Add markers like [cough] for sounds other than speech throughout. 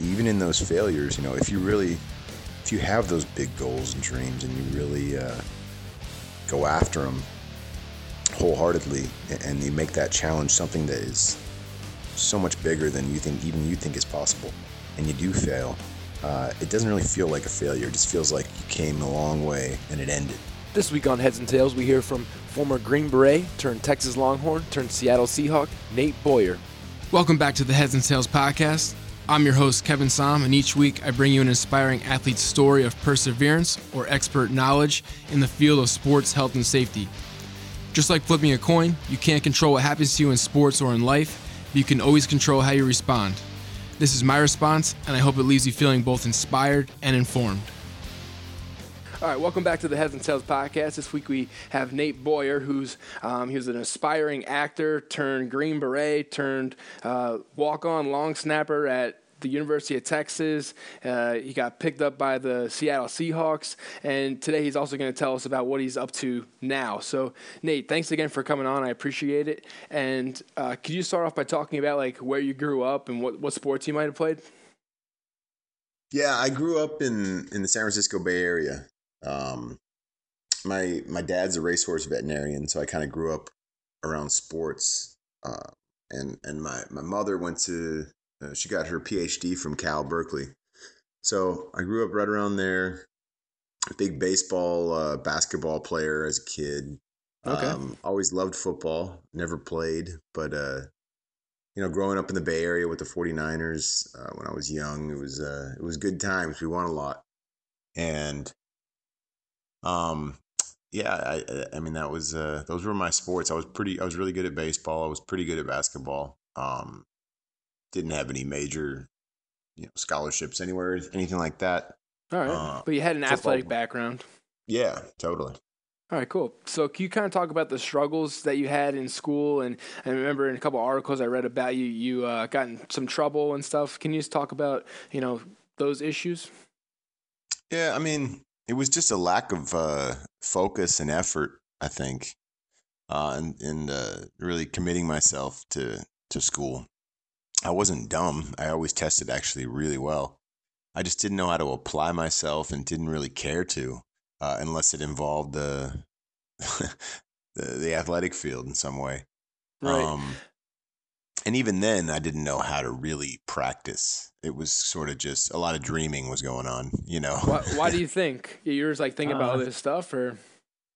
even in those failures, you know, if you really, if you have those big goals and dreams and you really uh, go after them wholeheartedly and you make that challenge something that is so much bigger than you think, even you think is possible, and you do fail, uh, it doesn't really feel like a failure. It just feels like you came a long way and it ended. This week on Heads and Tails, we hear from former Green Beret turned Texas Longhorn turned Seattle Seahawk, Nate Boyer. Welcome back to the Heads and Tails podcast. I'm your host, Kevin Som, and each week I bring you an inspiring athlete's story of perseverance or expert knowledge in the field of sports, health, and safety. Just like flipping a coin, you can't control what happens to you in sports or in life, but you can always control how you respond. This is my response, and I hope it leaves you feeling both inspired and informed. All right, welcome back to the Heads and Tails podcast. This week we have Nate Boyer, who's um, he was an aspiring actor turned Green Beret turned uh, walk-on long snapper at the University of Texas. Uh, he got picked up by the Seattle Seahawks, and today he's also going to tell us about what he's up to now. So, Nate, thanks again for coming on. I appreciate it. And uh, could you start off by talking about like where you grew up and what, what sports you might have played? Yeah, I grew up in in the San Francisco Bay Area. Um, my my dad's a racehorse veterinarian, so I kind of grew up around sports. Uh, and and my my mother went to uh, she got her PhD from Cal Berkeley, so I grew up right around there. A big baseball, uh, basketball player as a kid. Okay. Um, always loved football. Never played, but uh, you know, growing up in the Bay Area with the 49ers uh, when I was young, it was uh, it was good times. We won a lot, and um, yeah, I, I mean that was uh, those were my sports. I was pretty, I was really good at baseball. I was pretty good at basketball. Um, didn't have any major, you know, scholarships anywhere, anything like that. All right, Uh, but you had an athletic background. Yeah, totally. All right, cool. So, can you kind of talk about the struggles that you had in school? And I remember in a couple articles I read about you, you uh, got in some trouble and stuff. Can you just talk about, you know, those issues? Yeah, I mean, it was just a lack of uh, focus and effort, I think, uh, and and uh, really committing myself to to school. I wasn't dumb. I always tested actually really well. I just didn't know how to apply myself and didn't really care to, uh, unless it involved the, [laughs] the the athletic field in some way. Right. Um, and even then, I didn't know how to really practice. It was sort of just a lot of dreaming was going on, you know. why, why do [laughs] you think you're just like thinking about all Uh, this stuff, or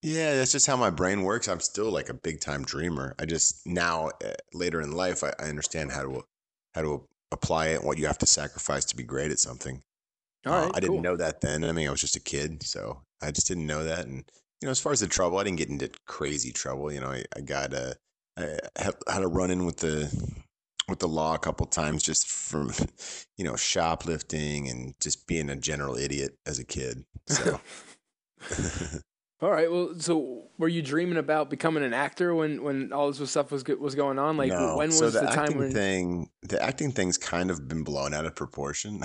Yeah, that's just how my brain works. I'm still like a big time dreamer. I just now uh, later in life, I, I understand how to how to apply it, what you have to sacrifice to be great at something. all Uh, right, I didn't know that then. I mean, I was just a kid, so I just didn't know that. And you know, as far as the trouble, I didn't get into crazy trouble. You know, I, I got uh, I had, had a run in with the with the law a couple times just from [laughs] you know shoplifting and just being a general idiot as a kid. So. [laughs] [laughs] All right. Well, so were you dreaming about becoming an actor when when all this stuff was was going on? Like, No. when was so the, the, time acting when? thing? The acting thing's kind of been blown out of proportion.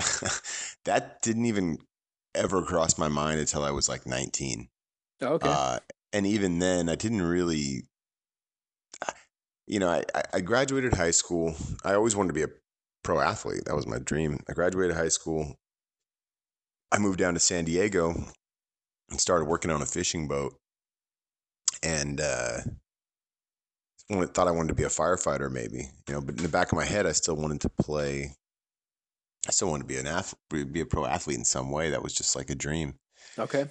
that didn't even ever cross my mind until I was like 19. okay. Uh, and even then, I didn't really. You know, I, I- graduated high school. I always wanted to be a pro athlete. That was my dream. I graduated high school. I moved down to San Diego and started working on a fishing boat. And uh, thought I wanted to be a firefighter, maybe. You know, but in the back of my head, I still wanted to play. I still wanted to be an athlete, be a pro athlete in some way. That was just like a dream. okay.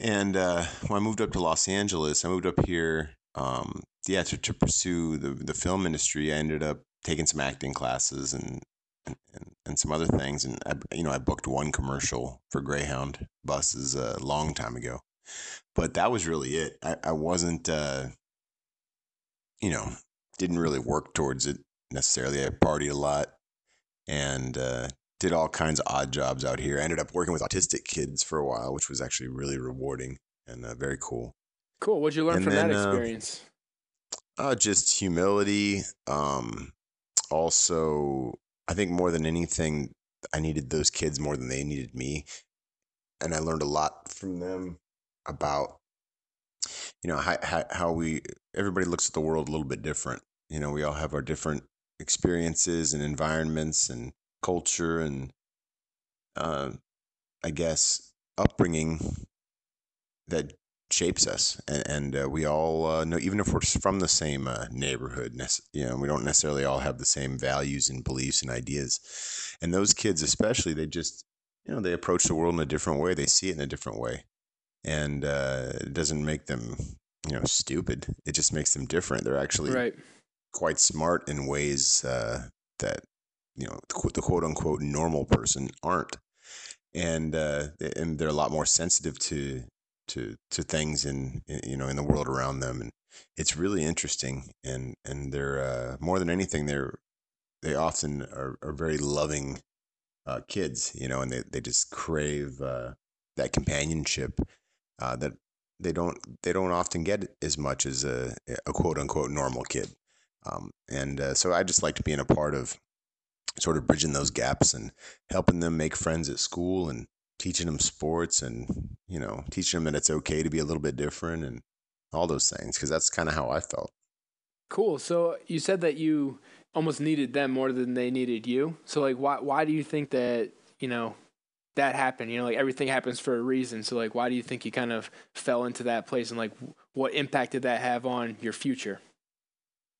And uh, when I moved up to Los Angeles, I moved up here, um, yeah, to, to pursue the the film industry. I ended up taking some acting classes and and, and, some other things. And I, you know, I booked one commercial for Greyhound buses a long time ago, but that was really it. I, I wasn't, uh, you know, didn't really work towards it necessarily. I partied a lot and uh, did all kinds of odd jobs out here. I ended up working with autistic kids for a while, which was actually really rewarding and uh, very cool. Cool. What'd you learn And from that then, uh, experience? Uh, just humility. Um, also, I think more than anything, I needed those kids more than they needed me, and I learned a lot from them about, you know, how how, how we everybody looks at the world a little bit different. You know, we all have our different experiences and environments and culture and uh, I guess, upbringing that shapes us, and, and uh, we all uh, know, even if we're from the same uh, neighborhood, you know, we don't necessarily all have the same values and beliefs and ideas. And those kids, especially, they just, you know, they approach the world in a different way. They see it in a different way, and uh, it doesn't make them, you know, stupid. It just makes them different. They're actually right. quite smart in ways uh, that, you know, the quote unquote normal person aren't and uh, and they're a lot more sensitive to to to things in, in, you know in the world around them and it's really interesting and and they're uh, more than anything they're they often are, are very loving uh, kids you know and they, they just crave uh, that companionship uh, that they don't they don't often get as much as a, a quote unquote normal kid. Um, and uh, so I just like to be in a part of sort of bridging those gaps and helping them make friends at school and teaching them sports and you know teaching them that it's okay to be a little bit different and all those things because that's kind of how I felt. Cool. So you said that you almost needed them more than they needed you. So like why why do you think that, you know, that happened? You know, like everything happens for a reason. So like why do you think you kind of fell into that place and like what impact did that have on your future?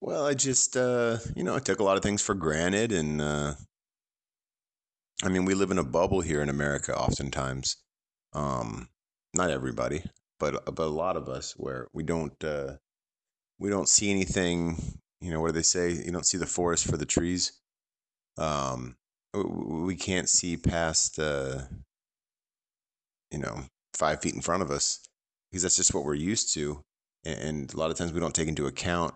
Well, I just uh, you know, I took a lot of things for granted and uh I mean, we live in a bubble here in America oftentimes. Um, not everybody, but but a lot of us where we don't uh, we don't see anything. You know, what do they say? You don't see the forest for the trees. Um, we can't see past uh, you know five feet in front of us because that's just what we're used to, and a lot of times we don't take into account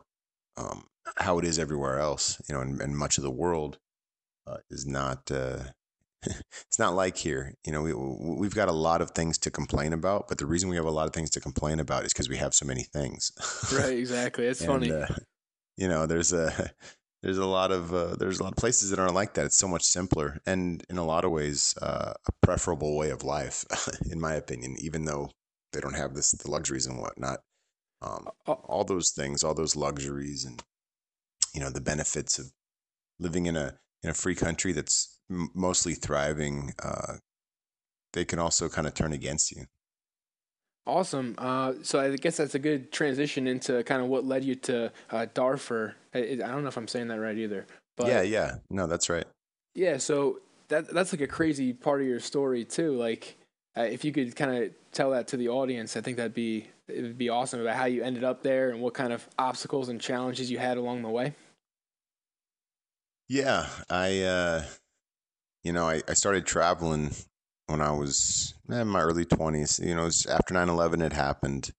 um, how it is everywhere else. You know, and, and much of the world uh, is not uh, it's not like here. You know, we we've got a lot of things to complain about, but the reason we have a lot of things to complain about is because we have so many things. right. [laughs] Exactly. It's and, funny. Uh, you know, there's a [laughs] there's a lot of uh, there's a lot of places that aren't like that. It's so much simpler and in a lot of ways uh, a preferable way of life, [laughs] in my opinion. Even though they don't have this the luxuries and whatnot, um, all those things, all those luxuries, and you know the benefits of living in a in a free country that's mostly thriving, uh, they can also kind of turn against you. Awesome. Uh, so I guess that's a good transition into kind of what led you to uh, Darfur. I, I, don't know if I'm saying that right either. But yeah, yeah, no, that's right. Yeah, so that that's like a crazy part of your story too. Like, uh, if you could kind of tell that to the audience, I think that'd be it would be awesome about how you ended up there and what kind of obstacles and challenges you had along the way. Yeah, I uh, you know, I, I started traveling when I was eh, in my early 20s. You know, after 9 11 had happened,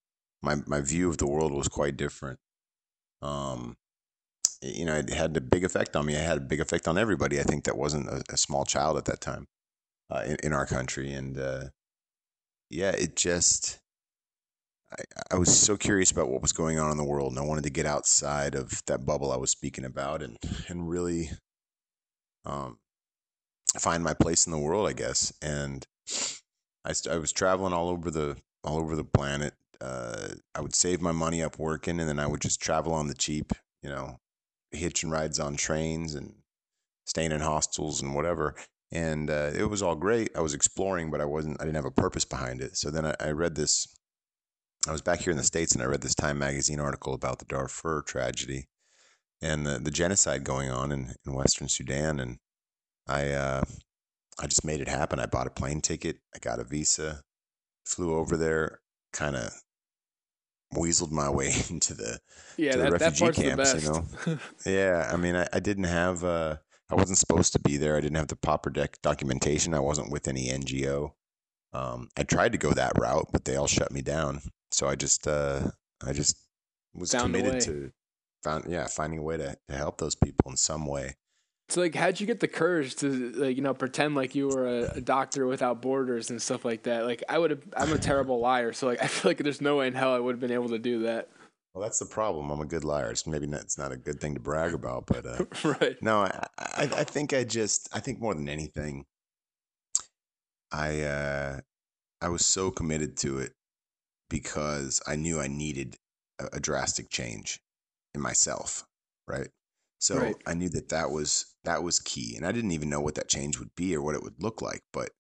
my, my view of the world was quite different. Um, you know, it had a big effect on me. It had a big effect on everybody. I think that wasn't a, a small child at that time uh, in, in our country. And uh, yeah, it just, I, I was so curious about what was going on in the world. And I wanted to get outside of that bubble I was speaking about and, and really um, find my place in the world, I guess. And I, I was traveling all over the all over the planet. Uh, I would save my money up working, and then I would just travel on the cheap, you know, hitching rides on trains and staying in hostels and whatever. And uh, it was all great. I was exploring, but I wasn't. I didn't have a purpose behind it. So then I, I read this. I was back here in the states, and I read this Time magazine article about the Darfur tragedy and the, the genocide going on in, in Western Sudan, and I uh, I just made it happen. I bought a plane ticket. I got a visa, flew over there, kind of weaseled my way [laughs] into the yeah the that, refugee that camps. You know, [laughs] yeah. I mean, I, I didn't have. Uh, I wasn't supposed to be there. I didn't have the proper dec- documentation. I wasn't with any NGO. Um, I tried to go that route, but they all shut me down. So I just, uh, I just was Found committed to found, yeah, finding a way to, to help those people in some way. So like, how'd you get the courage to like, you know, pretend like you were a, a doctor without borders and stuff like that? Like, I would have. I'm a terrible liar, so like, [laughs] I feel like there's no way in hell I would have been able to do that. Well, that's the problem. I'm a good liar. It's maybe not, it's not a good thing to brag about, but uh, [laughs] right. No, I, I, I think I just I think more than anything, I uh, I was so committed to it because I knew I needed a, a drastic change in myself, right? So right. I knew that that was that was key, and I didn't even know what that change would be or what it would look like. But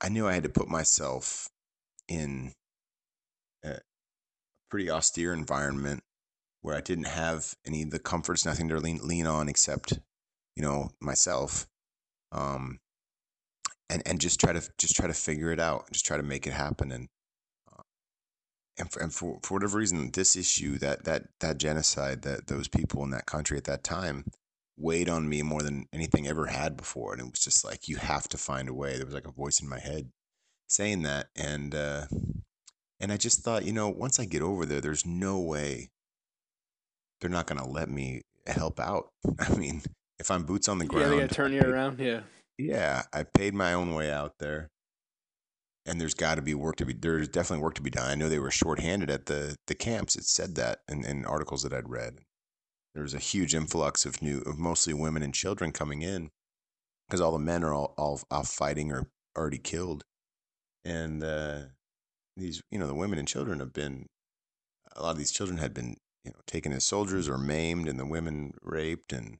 I knew I had to put myself in a pretty austere environment where I didn't have any of the comforts, nothing to lean lean on except, you know, myself. Um, and and just try to just try to figure it out, just try to make it happen, and and for, and for for whatever reason, this issue that that that genocide that those people in that country at that time weighed on me more than anything ever had before, and it was just like you have to find a way. There was like a voice in my head saying that, and uh, and I just thought, you know, once I get over there, there's no way they're not going to let me help out. [laughs] I mean, if I'm boots on the ground, yeah, they got to turn you around. Yeah, yeah, I paid my own way out there, and there's got to be work to be. There's definitely work to be done. I know they were shorthanded at the the camps. It said that in, in articles that I'd read. There was a huge influx of new, of mostly women and children coming in, because all the men are all, all off fighting or already killed, and uh, these you know the women and children have been. A lot of these children had been you know taken as soldiers or maimed, and the women raped and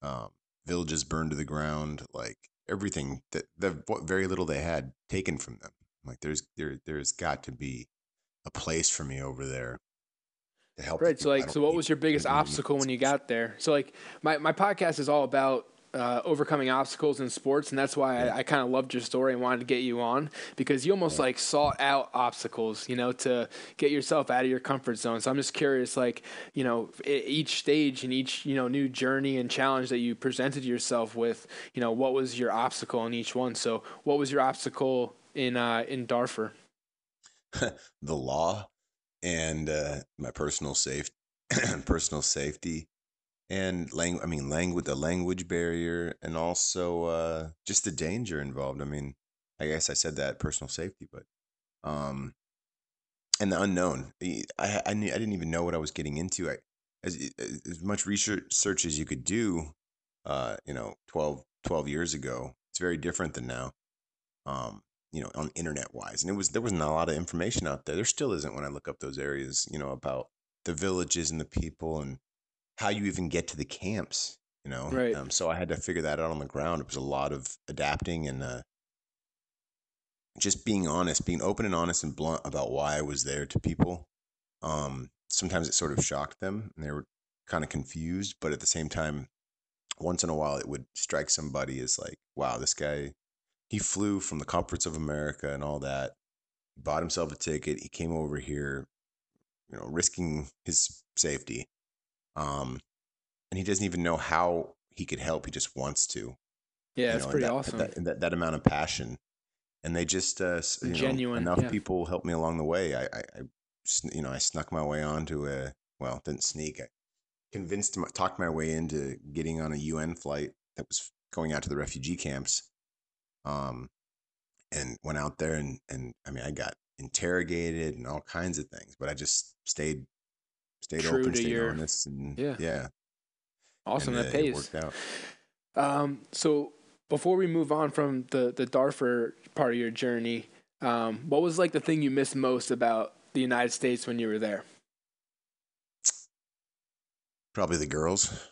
um, villages burned to the ground, like everything that the what very little they had taken from them. Like there's there there's got to be a place for me over there to help. Right. So like, so what was your biggest obstacle when you got there? So like, my my podcast is all about uh, overcoming obstacles in sports, and that's why I, I kind of loved your story and wanted to get you on because you almost like sought out obstacles, you know, to get yourself out of your comfort zone. So I'm just curious, like, you know, each stage and each you know new journey and challenge that you presented yourself with, you know, what was your obstacle in each one? So what was your obstacle in uh, in Darfur? [laughs] the law and uh, my personal safe [clears throat] personal safety and lang- I mean language the language barrier and also uh, just the danger involved. I mean, I guess I said that personal safety, but um, and the unknown. I I, I didn't even know what I was getting into. I as as much research as you could do, uh, you know, 12, 12 years ago. It's very different than now. Um, you know, on internet wise, and it was there wasn't a lot of information out there. There still isn't when I look up those areas. You know about the villages and the people and how you even get to the camps, you know? Right. Um, so I had to figure that out on the ground. It was a lot of adapting and uh, just being honest, being open and honest and blunt about why I was there to people. Um, sometimes it sort of shocked them and they were kind of confused, but at the same time, once in a while it would strike somebody as like, wow, this guy, he flew from the comforts of America and all that. He bought himself a ticket. He came over here, you know, risking his safety um, and he doesn't even know how he could help. He just wants to. Yeah, it's pretty that, awesome. That, that, that, amount of passion, and they just uh, genuine. Know, enough yeah. people helped me along the way. I, I, I, you know, I snuck my way onto a well, didn't sneak. I convinced, him, talked my way into getting on a UN flight that was going out to the refugee camps. Um, and went out there and and I mean, I got interrogated and all kinds of things, but I just stayed stayed True open, to stayed your, honest, and yeah, yeah. Awesome, and, that uh, pays. worked out. Um, so before we move on from the the Darfur part of your journey, um, what was like the thing you missed most about the United States when you were there? Probably the girls.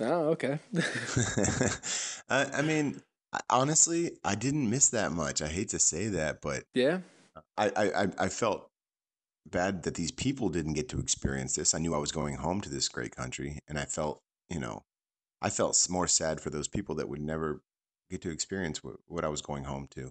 Oh, okay. [laughs] I, I mean, honestly, I didn't miss that much. I hate to say that, but yeah, I, I, I felt bad that these people didn't get to experience this. I knew I was going home to this great country, and I felt, you know, I felt more sad for those people that would never get to experience what, what I was going home to.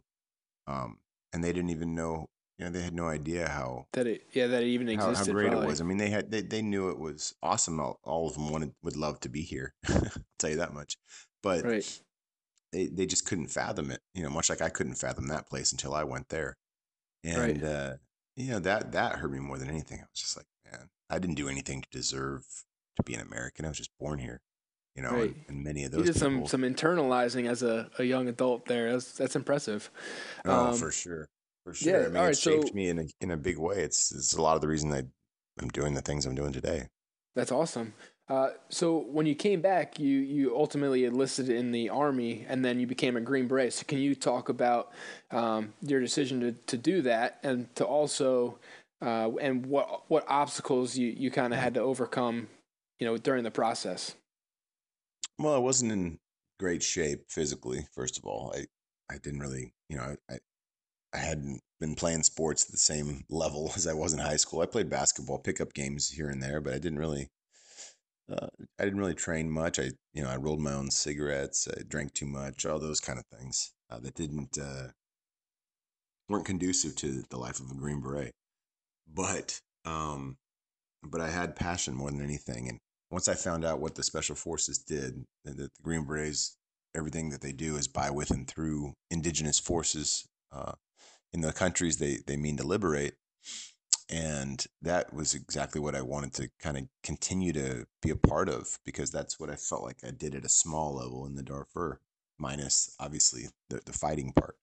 Um, and they didn't even know, you know, they had no idea how that it, yeah, that it even how, existed. how great probably. it was. I mean, they had, they, they knew it was awesome. All, all of them wanted, would love to be here. [laughs] I'll tell you that much. But right. they, they just couldn't fathom it, you know, much like I couldn't fathom that place until I went there. And, right. uh, you know that that hurt me more than anything. I was just like, man, I didn't do anything to deserve to be an American. I was just born here, you know. Right. And, and, many of those you did people, some some internalizing as a, a young adult there. That's that's impressive. Oh, Um, for sure, for sure. yeah, I mean, it right, shaped so- me in a in a big way. It's it's a lot of the reason I I'm doing the things I'm doing today. That's awesome. Uh, so when you came back, you you ultimately enlisted in the army, and then you became a Green Beret. So can you talk about um, your decision to, to do that, and to also uh, and what what obstacles you, you kind of had to overcome, you know, during the process? Well, I wasn't in great shape physically. First of all, I I didn't really, you know, I I hadn't been playing sports at the same level [laughs] as I was in high school. I played basketball, pickup games here and there, but I didn't really. Uh, I didn't really train much. I, you know, I rolled my own cigarettes. I drank too much. All those kind of things uh, that didn't uh, weren't conducive to the life of a Green Beret. But, um, but I had passion more than anything. And once I found out what the Special Forces did, that the Green Berets, everything that they do is by, with, and through indigenous forces uh, in the countries they they mean to liberate and that was exactly what I wanted to kind of continue to be a part of because that's what I felt like I did at a small level in the Darfur, minus obviously the the fighting part.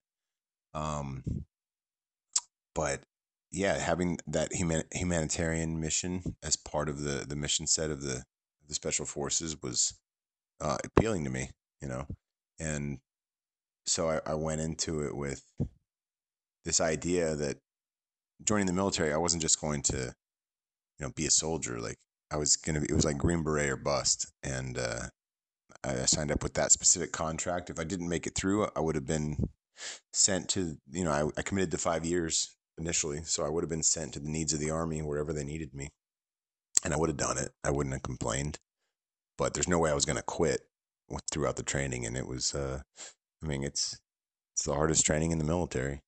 Um, but yeah, having that human, humanitarian mission as part of the the mission set of the the special forces was uh, appealing to me, you know, and so I, I went into it with this idea that joining the military, I wasn't just going to, you know, be a soldier. Like I was gonna be, it was like Green Beret or bust, and uh, I signed up with that specific contract. If I didn't make it through, I would have been sent to, you know, I, I committed to five years initially, so I would have been sent to the needs of the army wherever they needed me, and I would have done it. I wouldn't have complained, but there's no way I was gonna quit throughout the training, and it was, uh, I mean, it's it's the hardest training in the military.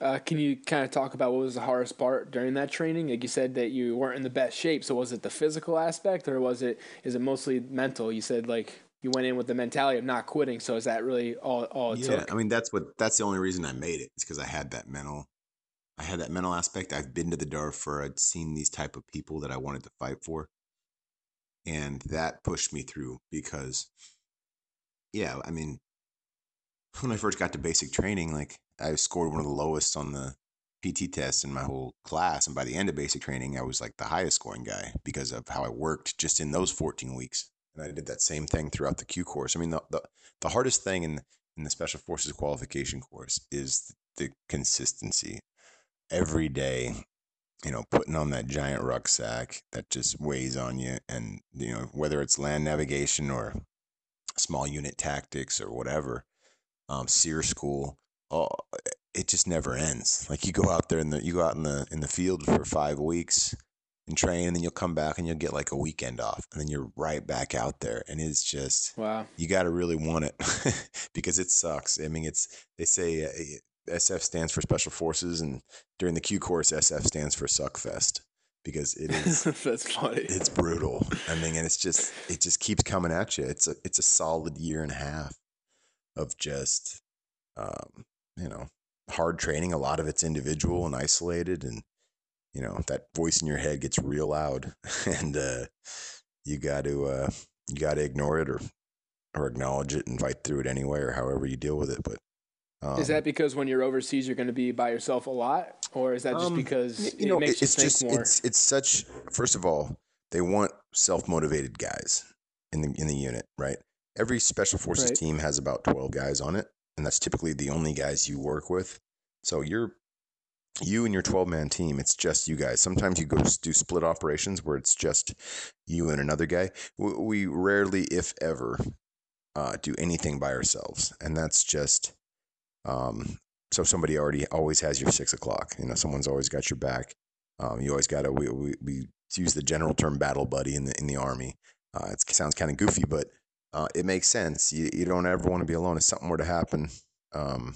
Uh, can you kind of talk about what was the hardest part during that training? Like you said that you weren't in the best shape, so was it the physical aspect, or was it is it mostly mental? You said like you went in with the mentality of not quitting. So is that really all all it yeah, took? I mean that's what that's the only reason I made it. It's because I had that mental, I had that mental aspect. I've been to the Darfur. I'd seen these type of people that I wanted to fight for, and that pushed me through because, yeah, I mean, when I first got to basic training, like I scored one of the lowest on the PT test in my whole class. And by the end of basic training, I was like the highest scoring guy because of how I worked just in those 14 weeks. And I did that same thing throughout the Q course. I mean, the, the, the hardest thing in, in the Special Forces qualification course is the consistency. Every day, you know, putting on that giant rucksack that just weighs on you. And, you know, whether it's land navigation or small unit tactics or whatever, um, SERE school, oh, it just never ends. Like you go out there and the, you go out in the in the field for five weeks and train, and then you'll come back and you'll get like a weekend off, and then you're right back out there, and it's just wow. You got to really want it [laughs] because it sucks. I mean, it's they say uh, SF stands for Special Forces, and during the Q course, SF stands for Suckfest because it is [laughs] that's funny. It's brutal. I mean, and it's just it just keeps coming at you. It's a it's a solid year and a half of just um, you know, hard training. A lot of it's individual and isolated, and you know that voice in your head gets real loud, [laughs] and uh, you got to uh, you got to ignore it or or acknowledge it and fight through it anyway, or however you deal with it. But um, is that because when you're overseas, you're going to be by yourself a lot, or is that just um, because you know it it's just more? it's it's such. First of all, they want self motivated guys in the in the unit, right? Every special forces right. team has about twelve guys on it, and that's typically the only guys you work with. So you're you and your 12 man team, it's just you guys. Sometimes you go do split operations where it's just you and another guy. We rarely, if ever, uh, do anything by ourselves. And that's just, um, so somebody already always has your six o'clock. You know, someone's always got your back. Um, you always got to, we, we, we use the general term battle buddy in the, in the army. Uh, it sounds kind of goofy, but uh, it makes sense. You, you don't ever want to be alone. If something were to happen, um,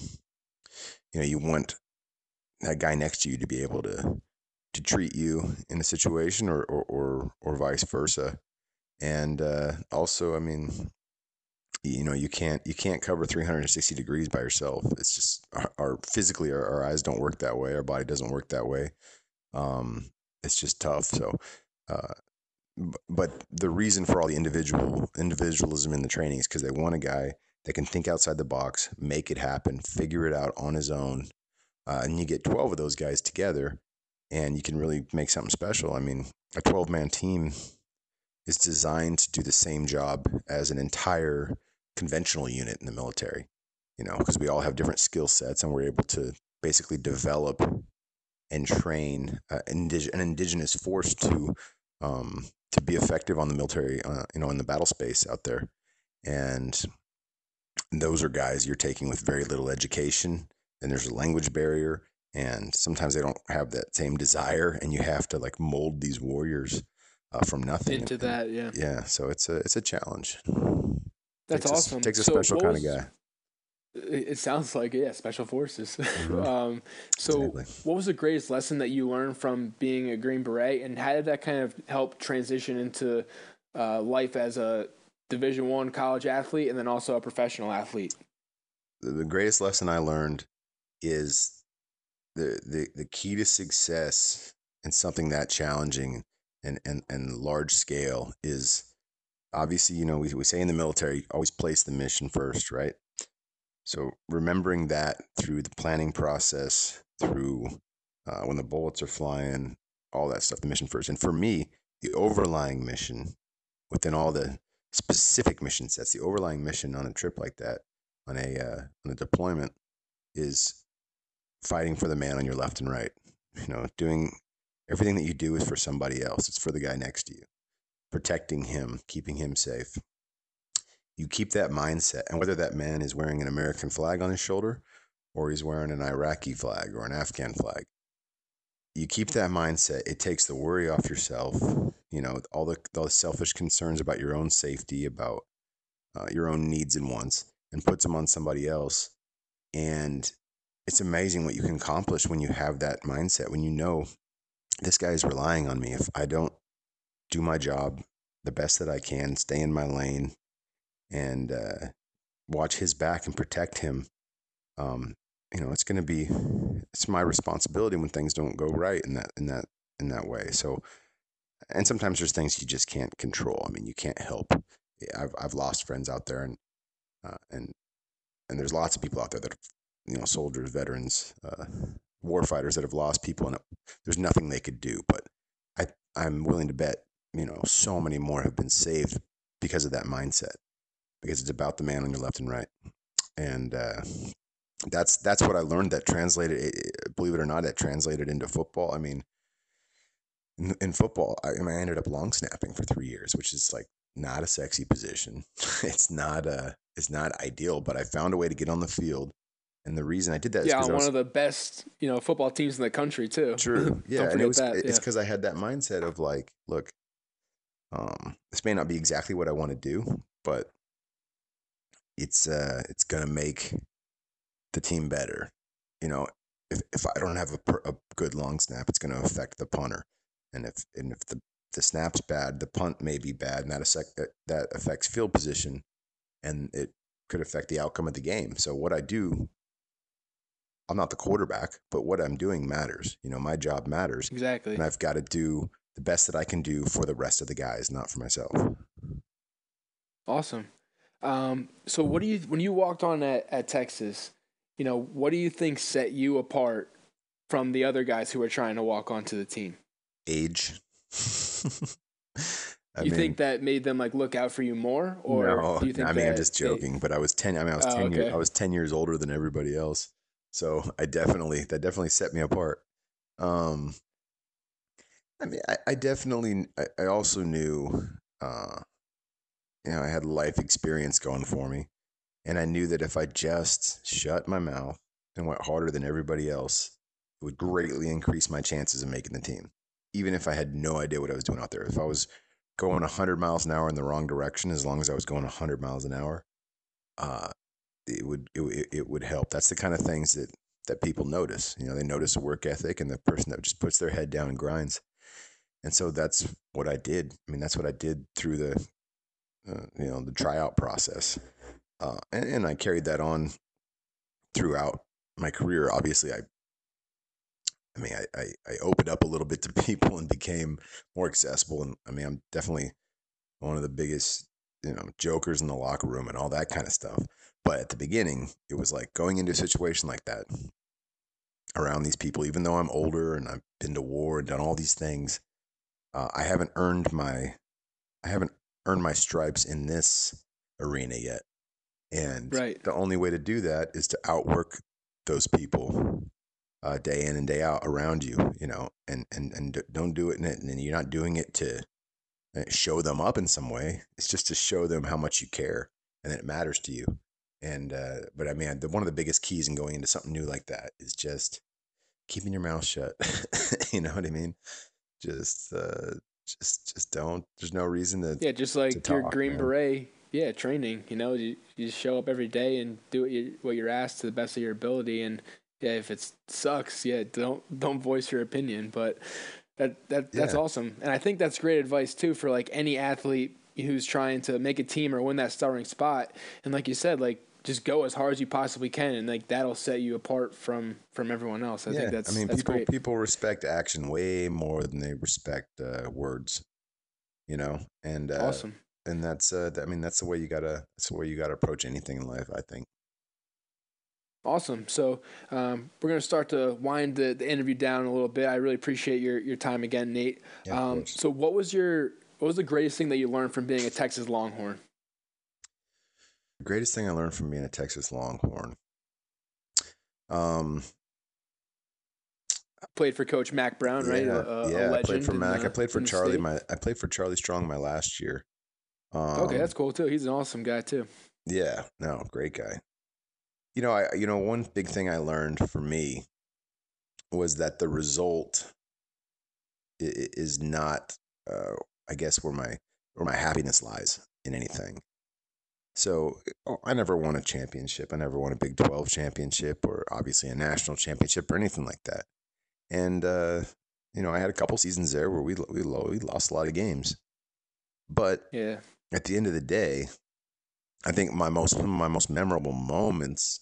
you know, you want that guy next to you to be able to to treat you in a situation, or or or, or vice versa. And uh, also, I mean, you know, you can't you can't cover 360 degrees by yourself. It's just our, our physically our, our, eyes don't work that way. Our body doesn't work that way. Um, it's just tough. So. Uh, but the reason for all the individual individualism in the training is because they want a guy that can think outside the box, make it happen, figure it out on his own, uh, and you get twelve of those guys together, and you can really make something special. I mean, a twelve man team is designed to do the same job as an entire conventional unit in the military. You know, because we all have different skill sets, and we're able to basically develop and train uh, indig- an indigenous force to um, to be effective on the military, uh, you know, in the battle space out there. And those are guys you're taking with very little education and there's a language barrier, and sometimes they don't have that same desire, and you have to like mold these warriors uh, from nothing into that. Yeah, yeah. So it's a it's a challenge. That's takes awesome. A, takes a So special kind was- of guy. It sounds like yeah, special forces. [laughs] Mhm. um, so, Exactly. what was the greatest lesson that you learned from being a Green Beret, and how did that kind of help transition into uh, life as a Division One college athlete, and then also a professional athlete? the, the greatest lesson I learned is the, the the key to success in something that challenging and and, and large scale is obviously you know we, we say in the military always place the mission first right so remembering that through the planning process through uh, when the bullets are flying all that stuff the mission first and for me the overlying mission within all the specific mission sets the overlying mission on a trip like that on a uh, on a deployment is fighting for the man on your left and right. You know, doing everything that you do is for somebody else. It's for the guy next to you, protecting him, keeping him safe. You keep that mindset, and whether that man is wearing an American flag on his shoulder or he's wearing an Iraqi flag or an Afghan flag, you keep that mindset. It takes the worry off yourself. You know, all the all the selfish concerns about your own safety, about uh, your own needs and wants, and puts them on somebody else. And it's amazing what you can accomplish when you have that mindset, when you know this guy is relying on me. If I don't do my job the best that I can, stay in my lane, and uh, watch his back and protect him, um, you know, it's going to be it's my responsibility when things don't go right in that in that in that way. So, and sometimes there's things you just can't control. I mean, you can't help. I've I've lost friends out there, and uh, and and there's lots of people out there that you know soldiers, veterans, uh, war fighters that have lost people, and there's nothing they could do. But I I'm willing to bet you know so many more have been saved because of that mindset, because it's about the man on your left and right, and uh, that's that's what I learned. That translated, it- it- believe it or not, it translated into football. I mean. In, in football, I, I mean, I ended up long snapping for three years, which is like not a sexy position. [laughs] it's not uh it's not ideal, but I found a way to get on the field. And the reason I did that is Yeah, because on I was one of the best, you know, football teams in the country too. [laughs] true. Yeah, and it was that. it's yeah. because I had that mindset of like, look, um, this may not be exactly what I want to do, but it's uh it's gonna make the team better. You know, if if I don't have a, per, a good long snap, it's gonna affect the punter, and if and if the the snap's bad, the punt may be bad, and that affect, that, that affects field position, and it could affect the outcome of the game. So what I do, I'm not the quarterback, but what I'm doing matters. You know, my job matters, Exactly. and I've got to do the best that I can do for the rest of the guys, not for myself. Awesome. Um, so what do you when you walked on at, at Texas, you know, what do you think set you apart from the other guys who were trying to walk onto the team? Age. [laughs] You mean, think that made them like look out for you more, or no, do you think I mean, I'm just they- joking, but I was 10, I mean, I was Oh, 10 years. I was 10 years older than everybody else. So I definitely, that definitely set me apart. Um, I mean, I, I definitely, I, I also knew, uh, you know, I had life experience going for me. And I knew that if I just shut my mouth and went harder than everybody else, it would greatly increase my chances of making the team. Even if I had no idea what I was doing out there. If I was going 100 miles an hour in the wrong direction, as long as I was going 100 miles an hour, uh, it would it, it would help. That's the kind of things that that people notice. You know, they notice a work ethic and the person that just puts their head down and grinds. And so that's what I did. I mean, that's what I did through the uh, you know the tryout process, uh, and, and I carried that on throughout my career. Obviously, I I mean, I, I, I opened up a little bit to [laughs] people and became more accessible. And I mean, I'm definitely one of the biggest, you know, jokers in the locker room and all that kind of stuff. But at the beginning, it was like going into a situation like that around these people, even though I'm older and I've been to war and done all these things, uh, I haven't earned my, I haven't earned my stripes in this arena yet. And Right. the only way to do that is to outwork those people uh, day in and day out around you, you know, and and and don't do it, in it, and you're not doing it to uh, show them up in some way. It's just to show them how much you care and that it matters to you. And uh, but I mean, the, one of the biggest keys in going into something new like that is just keeping your mouth shut. [laughs] you know what I mean? Just uh, just just don't. There's no reason to. Yeah, just like your talk, Green man. Beret. Yeah, training. You know, you, you show up every day and do what you what you're asked to the best of your ability. And yeah, if it sucks, yeah, don't don't voice your opinion. But that that that's Yeah. awesome, and I think that's great advice too for like any athlete who's trying to make a team or win that starting spot. And like you said, like just go as hard as you possibly can, and like that'll set you apart from from everyone else. I yeah, think that's I mean, that's people great. people respect action way more than they respect uh, words. You know, and uh, awesome. and that's uh, I mean, that's the way you gotta that's the way you gotta approach anything in life. I think. Awesome. So um, we're going to start to wind the, the interview down a little bit. I really appreciate your, your time again, Nate. Yeah, um, so what was your what was the greatest thing that you learned from being a Texas Longhorn? The greatest thing I learned from being a Texas Longhorn. Um, Played for Coach Mack Brown, right? Yeah, A- a- yeah. I played for Mack. the- I played for Charlie. My I played for Charlie Strong my last year. Um, okay, that's cool too. He's an awesome guy too. yeah. No, great guy. You know, I you know one big thing I learned for me was that the result i- i- is not, uh, I guess, where my where my happiness lies in anything. So uh, I never won a championship. I never won a Big Twelve championship, or obviously a national championship, or anything like that. And uh, you know, I had a couple seasons there where we we we lost a lot of games, but Yeah. at the end of the day, I think my most my most memorable moments,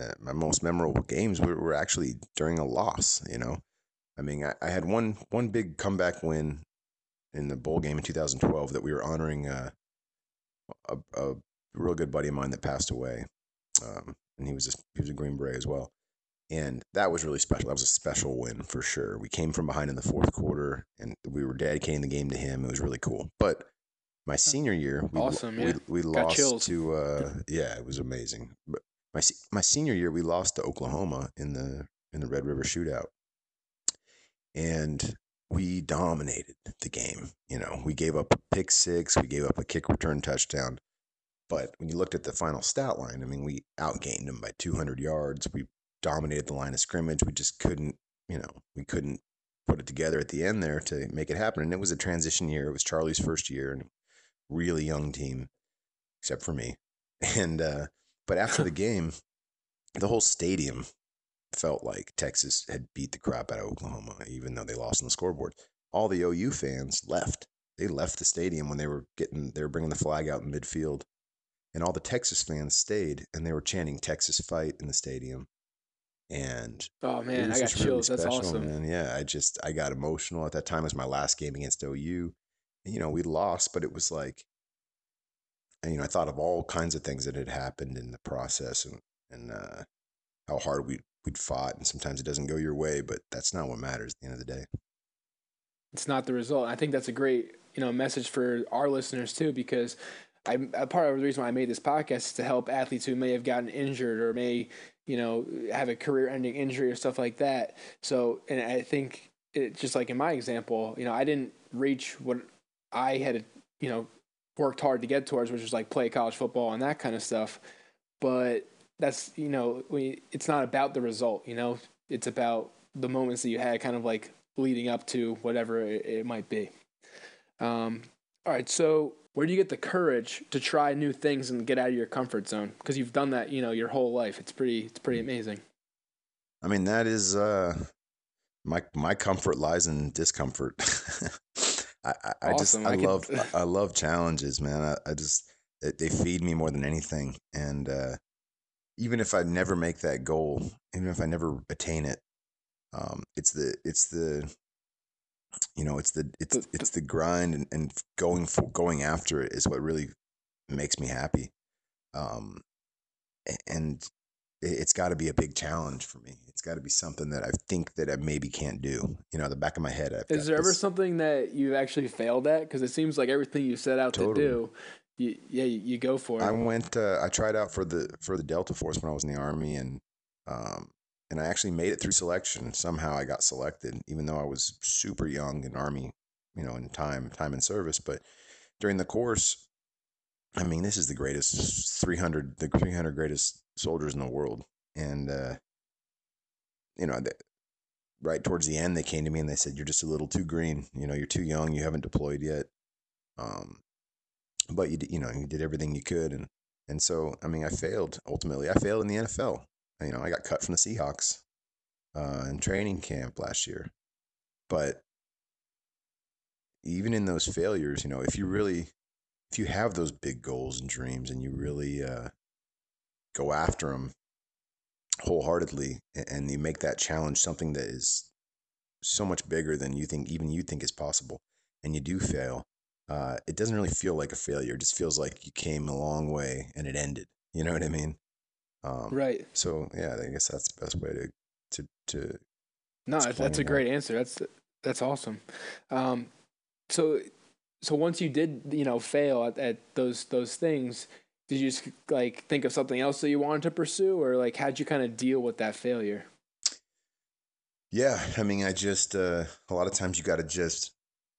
uh, my most memorable games were, were actually during a loss. You know, I mean, I, I had one one big comeback win in the bowl game in 2012 that we were honoring uh, a, a real good buddy of mine that passed away, um, and he was a, he was a Green Beret as well. And that was really special. That was a special win for sure. We came from behind in the fourth quarter, and we were dedicating the game to him. It was really cool. But my senior year, we, Awesome, yeah. we Got lost to uh, yeah, it was amazing. But my my senior year, we lost to Oklahoma in the in the Red River Shootout, and we dominated the game. You know, we gave up a pick six, we gave up a kick return touchdown. But when you looked at the final stat line, I mean, we outgained them by 200 yards. We dominated the line of scrimmage. We just couldn't, you know, we couldn't put it together at the end there to make it happen. And it was a transition year. It was Charlie's first year and really young team, except for me. [laughs] And, uh, but after the [laughs] game, the whole stadium felt like Texas had beat the crap out of Oklahoma, even though they lost on the scoreboard. All the OU fans left. They left the stadium when they were getting, they were bringing the flag out in midfield. And all the Texas fans stayed and they were chanting Texas fight in the stadium. And Oh man, I got chills. That's awesome. Man. Yeah, I just I got emotional at that time. It was my last game against OU. And, you know, we lost, but it was like, and, you know, I thought of all kinds of things that had happened in the process and and uh, how hard we we'd fought. And sometimes it doesn't go your way, but that's not what matters at the end of the day. it's not the result. I think that's a great, you know, message for our listeners too, because I part of the reason why I made this podcast is to help athletes who may have gotten injured or may, you know, have a career-ending injury or stuff like that. So, and I think it just like in my example, you know, I didn't reach what I had, you know, worked hard to get towards, which was like play college football and that kind of stuff. But that's you know, we, it's not about the result. You know, it's about the moments that you had, kind of like leading up to whatever it, it might be. Um, all right, so where do you get the courage to try new things and get out of your comfort zone? Because you've done that, you know, your whole life. It's pretty, it's pretty amazing. I mean, that is uh, my my comfort lies in discomfort. [laughs] I, I, I just Awesome. I, I love [laughs] I love challenges, man. I, I just they, they feed me more than anything, and uh, even if I never make that goal, even if I never attain it, um, it's the it's the you know it's the it's The- it's the grind and, and going for going after it is what really makes me happy. Um, and it- it's got to be a big challenge for me. It's got to be something that I think that I maybe can't do. You know, the back of my head. I've Is there ever something that you've actually failed at? Because it seems like everything you set out Totally. to do, you, yeah, you, you go for it. I went. Uh, I tried out for the for the Delta Force when I was in the army, and um, and I actually made it through selection. Somehow I got selected, even though I was super young in army, you know, in time time in service. But during the course, I mean, this is the greatest 300, the 300 greatest soldiers in the world. And, uh, you know, right towards the end, they came to me and they said, You're just a little too green. You know, you're too young. You haven't deployed yet. Um, but you, you know, you did everything you could. And, and so, I mean, I failed ultimately. I failed in the NFL. You know, I got cut from the Seahawks uh, in training camp last year. But even in those failures, you know, if you really, if you have those big goals and dreams and you really uh, go after them wholeheartedly and you make that challenge something that is so much bigger than you think, even you think is possible, and you do fail, uh, it doesn't really feel like a failure. It just feels like you came a long way and it ended. You know what I mean? Um, right. So yeah, I guess that's the best way to to to. No, that's a great answer. That's that's awesome. Um, so so once you did you know fail at, at those those things, did you just like think of something else that you wanted to pursue, or like how'd you kind of deal with that failure? Yeah, I mean, I just uh, a lot of times you got to just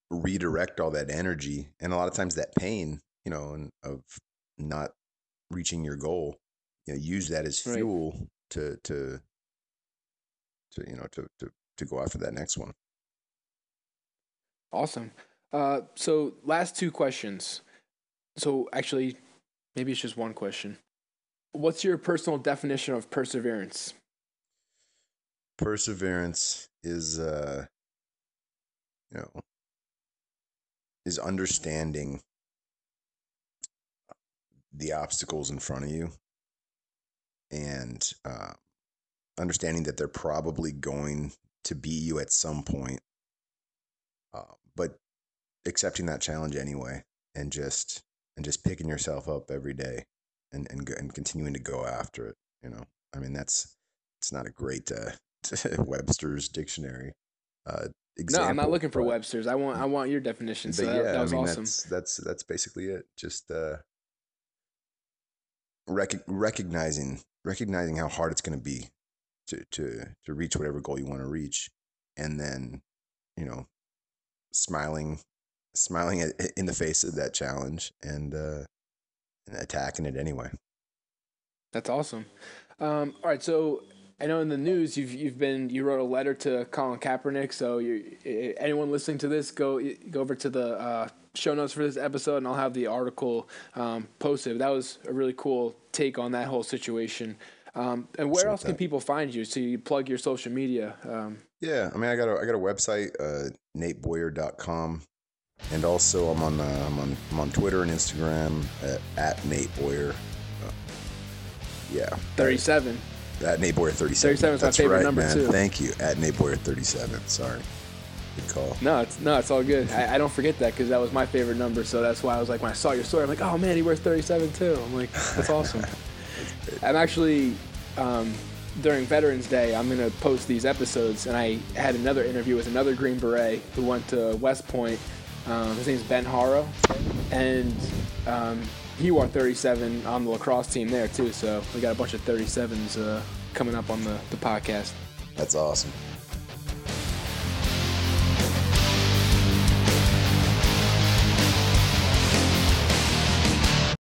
redirect all that energy, and a lot of times that pain, you know, of not reaching your goal, you know, use that as fuel right. to to to you know to to to go after that next one. Awesome. Uh, so last two questions. So actually, maybe it's just one question. What's your personal definition of perseverance? Perseverance is, uh, you know, is understanding the obstacles in front of you and uh, understanding that they're probably going to be you at some point, uh, but accepting that challenge anyway, and just and just picking yourself up every day, and and and continuing to go after it. You know, I mean that's it's not a great uh, [laughs] Webster's dictionary. Uh, example, no, I'm not looking for but, Webster's. I want I want your definition. So yeah, that, that was I mean, awesome. That's, that's that's basically it. Just uh, rec- recognizing recognizing how hard it's going to be to to to reach whatever goal you want to reach, and then you know smiling smiling at, in the face of that challenge and uh, and attacking it anyway. That's awesome. Um, all right, so I know in the news you've you've been you wrote a letter to Colin Kaepernick. So you anyone listening to this, go go over to the uh, show notes for this episode, and I'll have the article um, posted. That was a really cool take on that whole situation. Um, and where else can people find you? So you plug your social media. Um, yeah, I mean, I got a I got a website, uh, nateboyer.com. and also I'm on uh, I'm on I'm on Twitter and Instagram at, at Nate Boyer. Uh, yeah, thirty seven. At Nate Boyer thirty seven. Thirty seven is my favorite right, number man. too. Thank you. At Nate Boyer thirty seven. Sorry. Good call. No, it's no, it's all good. I, I don't forget that because that was my favorite number. So that's why I was like, when I saw your story, I'm like, oh man, he wears 37 too. I'm like, that's awesome. [laughs] I'm actually um, during Veterans Day, I'm going to post these episodes, and I had another interview with another Green Beret who went to West Point. Um, his name's Ben Haro, and um, he wore 37 on the lacrosse team there too. So we got a bunch of 37s uh, coming up on the, the podcast. That's awesome.